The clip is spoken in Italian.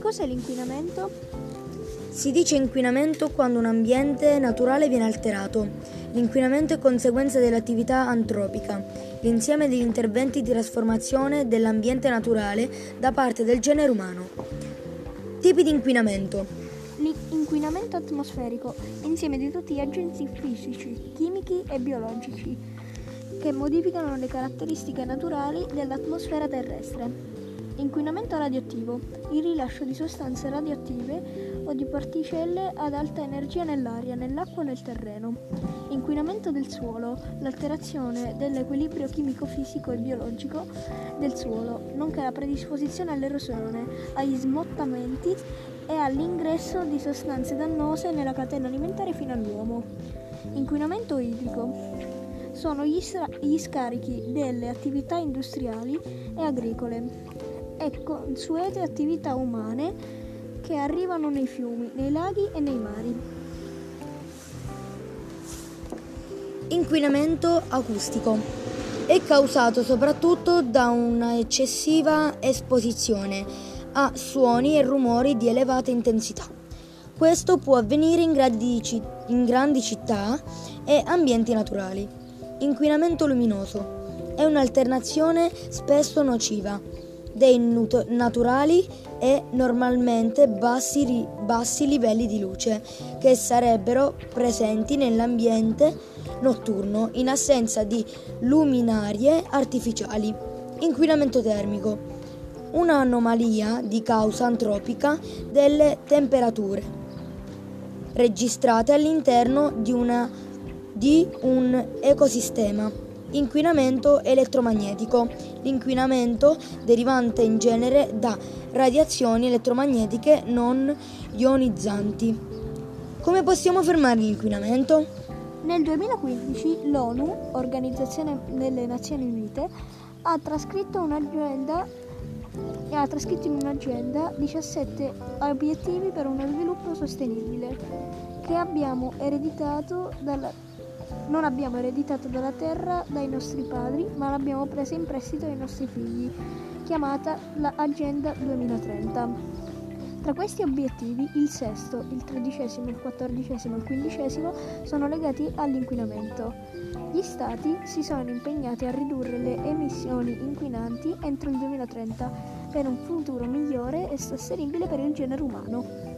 Cos'è l'inquinamento? Si dice inquinamento quando un ambiente naturale viene alterato. L'inquinamento è conseguenza dell'attività antropica, l'insieme degli interventi di trasformazione dell'ambiente naturale da parte del genere umano. Tipi di inquinamento. L'inquinamento atmosferico, insieme di tutti gli agenti fisici, chimici e biologici che modificano le caratteristiche naturali dell'atmosfera terrestre. Inquinamento radioattivo, il rilascio di sostanze radioattive o di particelle ad alta energia nell'aria, nell'acqua o nel terreno. Inquinamento del suolo, l'alterazione dell'equilibrio chimico-fisico e biologico del suolo, nonché la predisposizione all'erosione, agli smottamenti e all'ingresso di sostanze dannose nella catena alimentare fino all'uomo. Inquinamento idrico sono gli, gli scarichi delle attività industriali e agricole e consuete attività umane che arrivano nei fiumi, nei laghi e nei mari. Inquinamento acustico è causato soprattutto da una eccessiva esposizione a suoni e rumori di elevata intensità. Questo può avvenire in grandi, in grandi città e ambienti naturali. Inquinamento luminoso è un'alternazione spesso nociva dei nut- naturali e normalmente bassi, bassi livelli di luce che sarebbero presenti nell'ambiente notturno in assenza di luminarie artificiali. Inquinamento termico. Un'anomalia di causa antropica delle temperature registrate all'interno di, una, di un ecosistema. Inquinamento elettromagnetico. L'inquinamento derivante in genere da radiazioni elettromagnetiche non ionizzanti. Come possiamo fermare l'inquinamento? Nel 2015 l'ONU, Organizzazione delle Nazioni Unite, ha trascritto ha trascritto in un'agenda 17 obiettivi per uno sviluppo sostenibile che abbiamo ereditato dalla non abbiamo ereditato dalla terra dai nostri padri, ma l'abbiamo presa in prestito ai nostri figli, chiamata la Agenda 2030. Tra questi obiettivi il sesto, il tredicesimo, il quattordicesimo e il quindicesimo sono legati all'inquinamento. Gli Stati si sono impegnati a ridurre le emissioni inquinanti entro il 2030 per un futuro migliore e sostenibile per il genere umano.